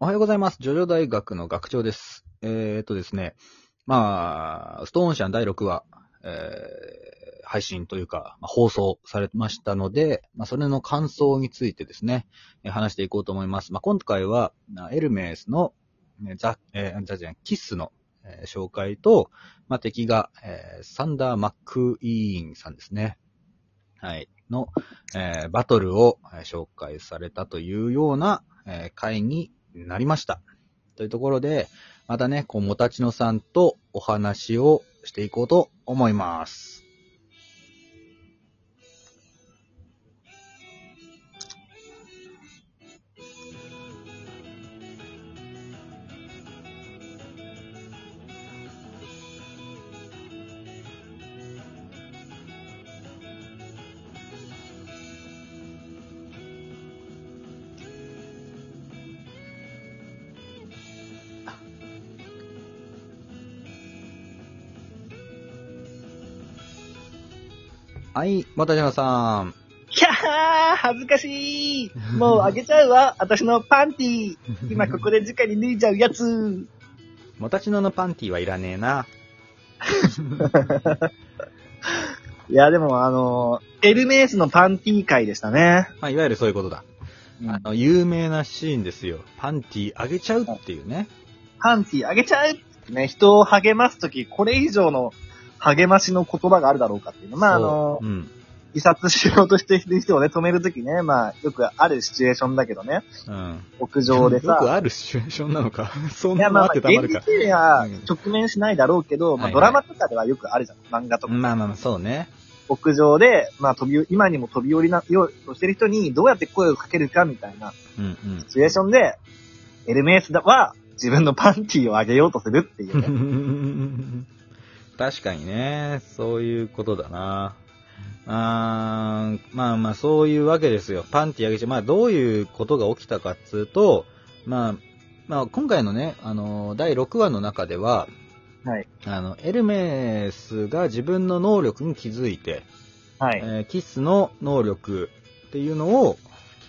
おはようございます。ジョジョ大学の学長です。えー、っとですね、まあ、ストーンシャン第6話、えー、配信というか、まあ、放送されましたので、まあ、それの感想についてですね、えー話していこうと思います。まあ、今回は、エルメスの、ねザ、えー、ザじゃん、キッスの、えー紹介と、まあ、敵が、えーサンダー・マック・イーンさんですね。はい。の、えーバトルを紹介されたというような、えー回になりました。というところで、またね、こう、もたちのさんとお話をしていこうと思います。はい、もたちのさん。キャー恥ずかしいもうあげちゃうわ 私のパンティー今ここで直に脱いじゃうやつもたちののパンティはいらねえな。いや、でもあの、エルメースのパンティー会でしたね。まあ、いわゆるそういうことだ。あの、有名なシーンですよ。パンティあげちゃうっていうね。パンティーあげちゃうね、人を励ますとき、これ以上の励ましの言葉があるだろうかっていうね。まああのそう、うん。自殺しようとしている人をね、止めるときね、まあ、よくあるシチュエーションだけどね、うん。屋上でよくさ、あるシチュエーションなのか。そんいや、なのあまあまあ、ってたまるか。現実にはうん直面しないだろうけど、まあ、はいはいドラマとかではよくあるじゃん。漫画とか。まあまあまあ、そうね。屋上で、まあ飛び、今にも飛び降りな、ようとしてる人にどうやって声をかけるかみたいなうんうん。シチュエーションで、エルメースは自分のパンティーをあげようとするっていうね。確かにね、そういうことだな。あーまあまあ、そういうわけですよ。パンティあげちゃう。まあ、どういうことが起きたかっつうと、まあ、まあ、今回のね、あの、第6話の中では、はい。あの、エルメスが自分の能力に気づいて、はい。えーキスの能力っていうのを、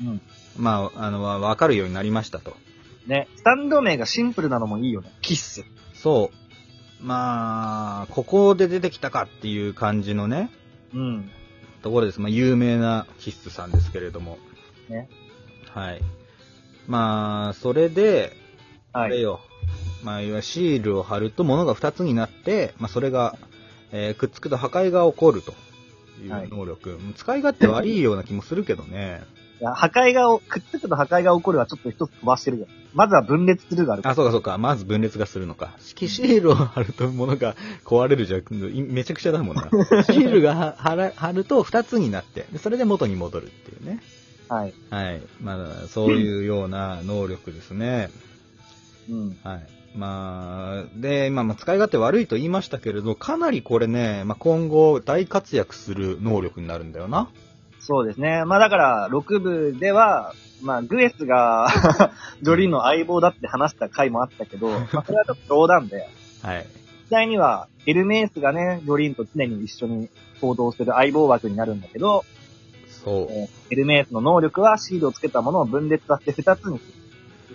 うん。まあ、あの、わかるようになりましたと。ね、スタンド名がシンプルなのもいいよね。キッス。そう。まあ、ここで出てきたかっていう感じのね、うん。ところです。まあ、有名なキッスさんですけれども。ね。はい。まあ、それで、あはい。れよ。まあ、いわゆるシールを貼ると物が2つになって、まあ、それが、えーくっつくと破壊が起こるといはいう能力。使い勝手悪いような気もするけどね。破壊が、くっつくと破壊が起こるはちょっと一つ飛ばしてるじゃん。まずは分裂するがある。あ、そうかそうか。まず分裂がするのか。シールを貼ると物が壊れるじゃん。めちゃくちゃだもんな。シールがは貼ると2つになって、でそれで元に戻るっていうね。はい。はい。まあ、そういうような能力ですね。うん。はい。まあ、で、まあ、まあ使い勝手悪いと言いましたけれど、かなりこれね、まあ、今後大活躍する能力になるんだよな。そうですね。まあだから、6部では、まあ、グエスが、ジョリーンの相棒だって話した回もあったけど、まあ、それはちょっと冗談で、はい。実際には、エルメースがね、ジョリーンと常に一緒に行動する相棒枠になるんだけど、そう。えーエルメースの能力はシールをつけたものを分裂させて2つにする。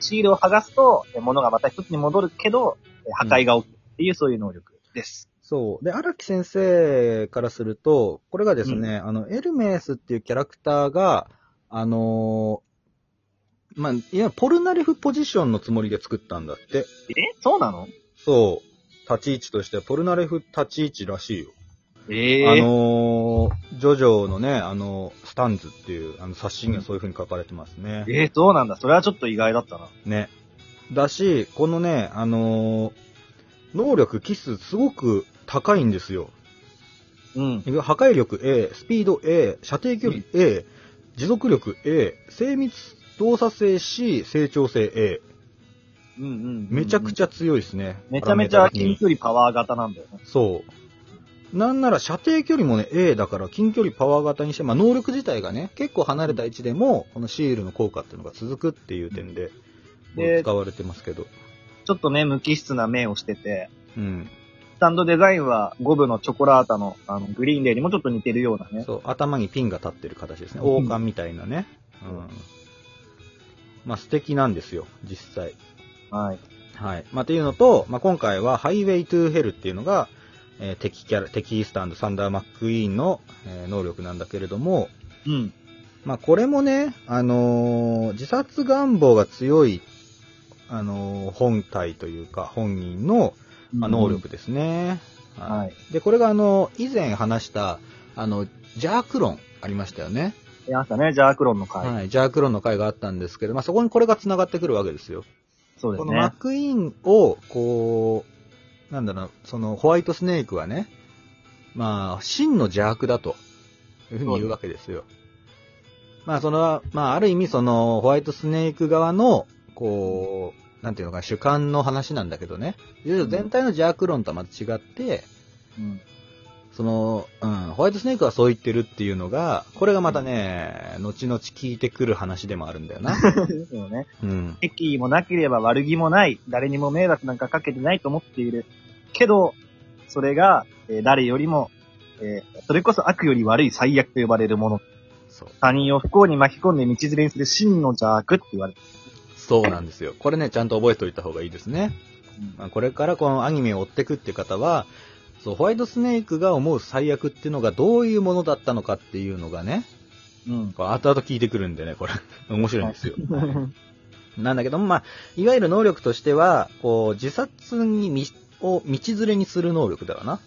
シールを剥がすと、えー物がまた1つに戻るけど、えー破壊が起きるっていうそういう能力です。そう。で、荒木先生からすると、これがですね、あの、エルメースっていうキャラクターが、あのーまあ、いわゆるポルナレフポジションのつもりで作ったんだって。え？そうなの？そう。立ち位置としてはポルナレフ立ち位置らしいよ。えあのー、ジョジョのね、あの、スタンズっていう、あの、冊子にはそういう風に書かれてますね。えー、そうなんだ。それはちょっと意外だったな。ね。だし、このね、あのー能力、キス、すごく高いんですよ。うん。破壊力 A、スピード A、射程距離 A、持続力 A、精密動作性 C、成長性 A。うんうんうん。めちゃくちゃ。ゃ強いですね。めちゃめちゃ近距離パワー型なんだよね。そう。なんなら射程距離もね、A だから近距離パワー型にして、まあ能力自体がね、結構離れた位置でも、このシールの効果っていうのが続くっていう点で、で使われてますけど。ちょっとね、無機質な目をしてて、うん。スタンドデザインは5部のチョコラータのあのグリーンデーにもちょっと似てるようなね。そう、頭にピンが立ってる形ですね。うん王冠みたいなね。うん。まあ素敵なんですよ、実際。はい。はい。まあっていうのと、まあ今回はハイウェイトゥーヘルっていうのが、えー敵キャラ、敵スタンド、サンダー・マックイイーンの、えー能力なんだけれども、うん。まあこれもね、あのー自殺願望が強い、あのー本体というか、本人の、まあ、能力ですね。はい。で、これがあの、以前話した、あの、ジャークロンありましたよね。いましたね、ジャークロンの回。はい。ジャークロンの回があったんですけど、まあそこにこれが繋がってくるわけですよ。そうですこのマ。クイーンを、こう、なんだろう、そのホワイトスネークはね、まあ、真の邪悪だと、いうふうに言うわけですよ。まあ、その、まあ、ある意味その、ホワイトスネーク側の、こう、なんていうのかな、主観の話なんだけどね。全体の邪悪論とはまた違って、うん。その、うん、ホワイトスネークはそう言ってるっていうのが、これがまたね、後々聞いてくる話でもあるんだよな。ですよね。うん。敵意もなければ悪気もない。誰にも迷惑なんかかけてないと思っている。けど、それが、えー誰よりも、えーそれこそ悪より悪い最悪と呼ばれるもの。他人を不幸に巻き込んで道連れにする真の邪悪って言われてる。そうなんですよ。これね、ちゃんと覚えておいた方がいいですね。まあ、これからこのアニメを追っていくっていう方は、そう、ホワイトスネークが思う最悪っていうのがどういうものだったのかっていうのがね、うん。こう後々聞いてくるんでね、これ、面白いんですよ。なんだけども、まあ、いわゆる能力としては、こう、自殺にみを道連れにする能力だわな。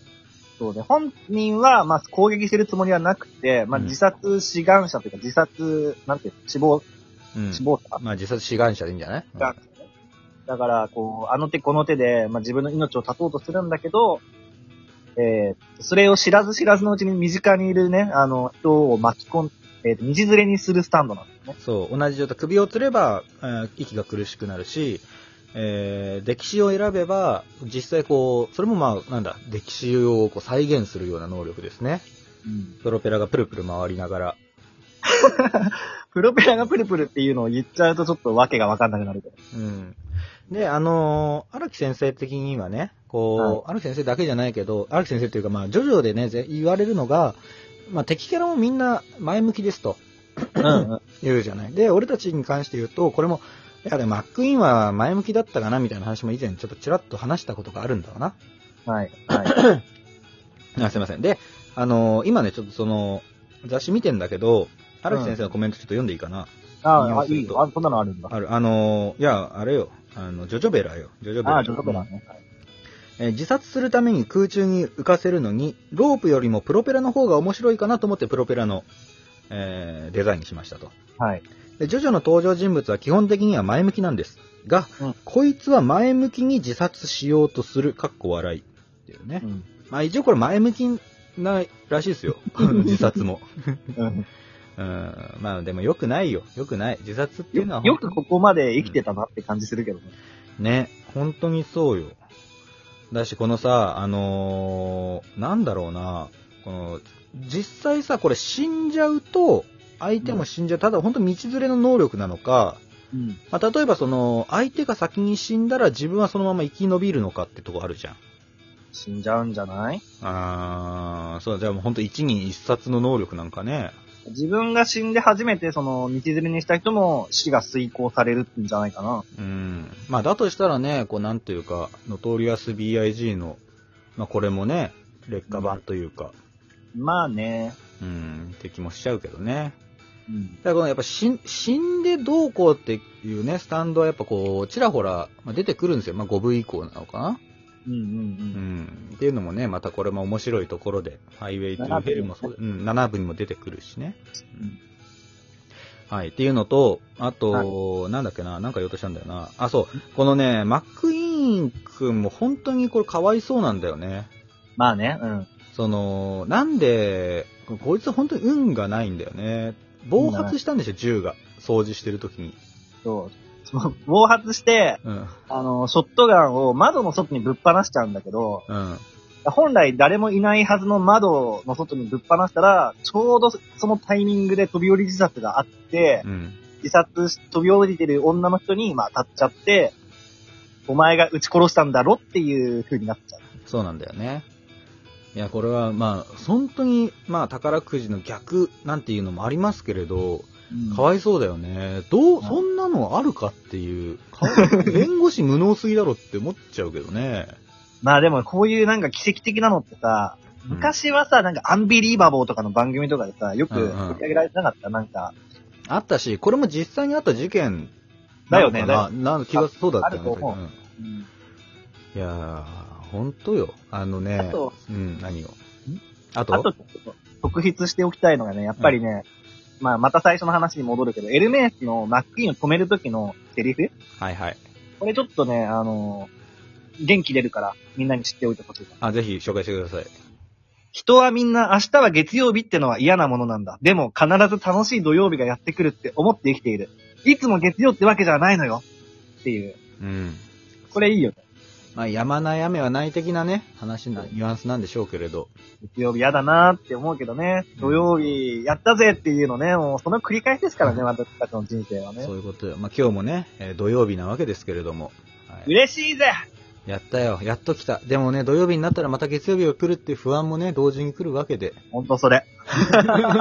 そうで、本人は、まあ、攻撃してるつもりはなくて、まあ、うん自殺志願者というか、自殺、なんていうの、死亡、うん。死亡者まあ、自殺志願者でいいんじゃない、うんが、だから、こう、あの手この手で、まあ、自分の命を絶とうとするんだけど、えー、それを知らず知らずのうちに身近にいるね、あの、人を巻き込ん、えーと、道連れにするスタンドなんですね。そう、同じ状態、首を吊れば、えー息が苦しくなるし、えー、歴史を選べば、実際こう、それもまあ、なんだ、歴史をこう再現するような能力ですね。うん。プロペラがプルプル回りながら。プロペラがプルプルっていうのを言っちゃうとちょっとわけがわかんなくなるけど。うん。で、あのー荒木先生的にはね、こう、荒木先生だけじゃないけど、荒木先生っていうかまあ、ジョジョでね、ぜ言われるのが、まあ、敵キャラもみんな前向きですと。うんうん。言うじゃない。で、俺たちに関して言うと、これも、いや、でもマックイーンは前向きだったかなみたいな話も以前ちょっとちらっと話したことがあるんだわな。はい。はい。あすいません。で、あのー今ね、ちょっとその、雑誌見てんだけど、荒木先生のコメントちょっと読んでいいかな、ああ、いいよ。あ、そんなのあるんだ。ある、あのーいや、あれよ、あの、ジョジョベラよ。ジョジョベラ。ああ、ちょっとだね。はいえー自殺するために空中に浮かせるのに、ロープよりもプロペラの方が面白いかなと思ってプロペラの、えーデザインにしましたと。はい。で、ジョジョの登場人物は基本的には前向きなんです。が、うんこいつは前向きに自殺しようとする、かっこ笑い。っていうね。うん。まあ一応これ前向きならしいですよ。自殺も。うんうん。まあでも良くないよ。良くない。自殺っていうのはよくここまで生きてたなって感じするけどね。ね、本当にそうよ。だし、このさ、あのーなんだろうな、この、実際さ、これ死んじゃうと、相手も死んじゃう。ただ本当道連れの能力なのか、うん。まあ、例えばその、相手が先に死んだら自分はそのまま生き延びるのかってとこあるじゃん。死んじゃうんじゃない？あー、そう、じゃあもう本当一人一殺の能力なんかね。自分が死んで初めてその道連れにした人も死が遂行されるんじゃないかな。うん。まあ、だとしたらね、こう、なんというか、ノトリアス BIG の、まあ、これもね、劣化版というか、まあね。うん、って気もしちゃうけどね。うん。だからこのやっぱ死死んでどうこうっていうね、スタンドはやっぱこう、ちらほらまあ出てくるんですよ。まあ5部以降なのかな。うんうんううん。ん。っていうのもね、またこれも面白いところで、ハイウェイトゥーヘルもそう、うん、7部にも出てくるしね。うんはい。っていうのと、あと、なんだっけな、なんか言おうとしたんだよな。あ、そう。このね、マックイイーン君も本当にこれかわいそうなんだよね。まあね。うん。その、なんで、こいつ本当に運がないんだよね。暴発したんでしょ、銃が。掃除してる時に。そう。暴発して、うん。あの、ショットガンを窓の外にぶっ放しちゃうんだけど、うん。本来誰もいないはずの窓の外にぶっ放したら、ちょうどそのタイミングで飛び降り自殺があって、うん。自殺し、飛び降りてる女の人に、まあ、当たっちゃって、お前が撃ち殺したんだろっていう風になっちゃう。そうなんだよね。いや、これは、まあ、本当に、まあ、宝くじの逆なんていうのもありますけれど、かわいそうだよね。どう、はい。そんなのあるかっていう、か弁護士無能すぎだろって思っちゃうけどね。まあでもこういうなんか奇跡的なのってさ、うん。昔はさ、なんかアンビリーバボーとかの番組とかでさ、よくうんうん。取り上げられてなかった、なんか、あったし、これも実際にあった事件だよねなのかな。なん気がそうだったよね。いやー、ほんとよ。あのね、うん、何を？あと？あと、特筆しておきたいのがね、やっぱりね、まあまた最初の話に戻るけど、エルメースのマックイーンを止める時のセリフ？はいはい。これちょっとね、あの元気出るから、みんなに知っておいてほしい。あ、ぜひ紹介してください。人はみんな明日は月曜日ってのは嫌なものなんだ。でも必ず楽しい土曜日がやってくるって思って生きている。いつも月曜ってわけじゃないのよ。っていう。うん。これいいよね。まあ、山悩めはない的なね、話な、ニュアンスなんでしょうけれど。月曜日嫌だなーって思うけどね。土曜日やったぜっていうのね、もうその繰り返しですからね、私たちの人生はねそう。いうことよ。まあ、今日もね、えー土曜日なわけですけれども。はい、嬉しいぜやったよ。やっと来た。でもね、土曜日になったらまた月曜日が来るっていう不安もね、同時に来るわけで。ほんとそれ。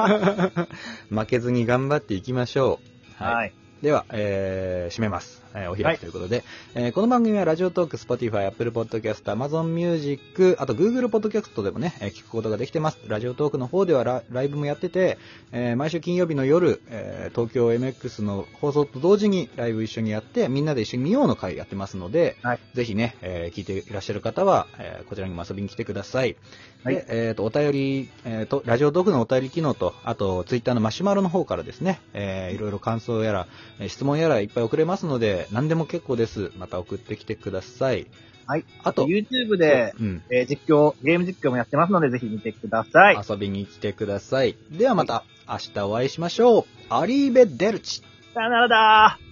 負けずに頑張っていきましょう。はい。では、えー、締めます。えーお開きということで、えーこの番組はラジオトーク、Spotify、Apple Podcast、Amazon Music、あと Google Podcast でもね、えー聞くことができてます。ラジオトークの方ではラライブもやってて、えー毎週金曜日の夜、えー東京 MX の放送と同時にライブ一緒にやって、みんなで一緒に見ようの会やってますので、はいぜひね、えー聞いていらっしゃる方は、えーこちらにも遊びに来てください。はいで、えっ、と、お便り、えーと、ラジオトークのお便り機能と、あと、ツイッターのマシュマロの方からですね、えーいろいろ感想やら、えー質問やらいっぱい送れますので、何でも結構です。また送ってきてください。はい。あと、YouTube で、うん、えー実況、ゲーム実況もやってますので、ぜひ見てください。遊びに来てください。ではまた、明日お会いしましょう。アリーベ・デルチ。さよならだー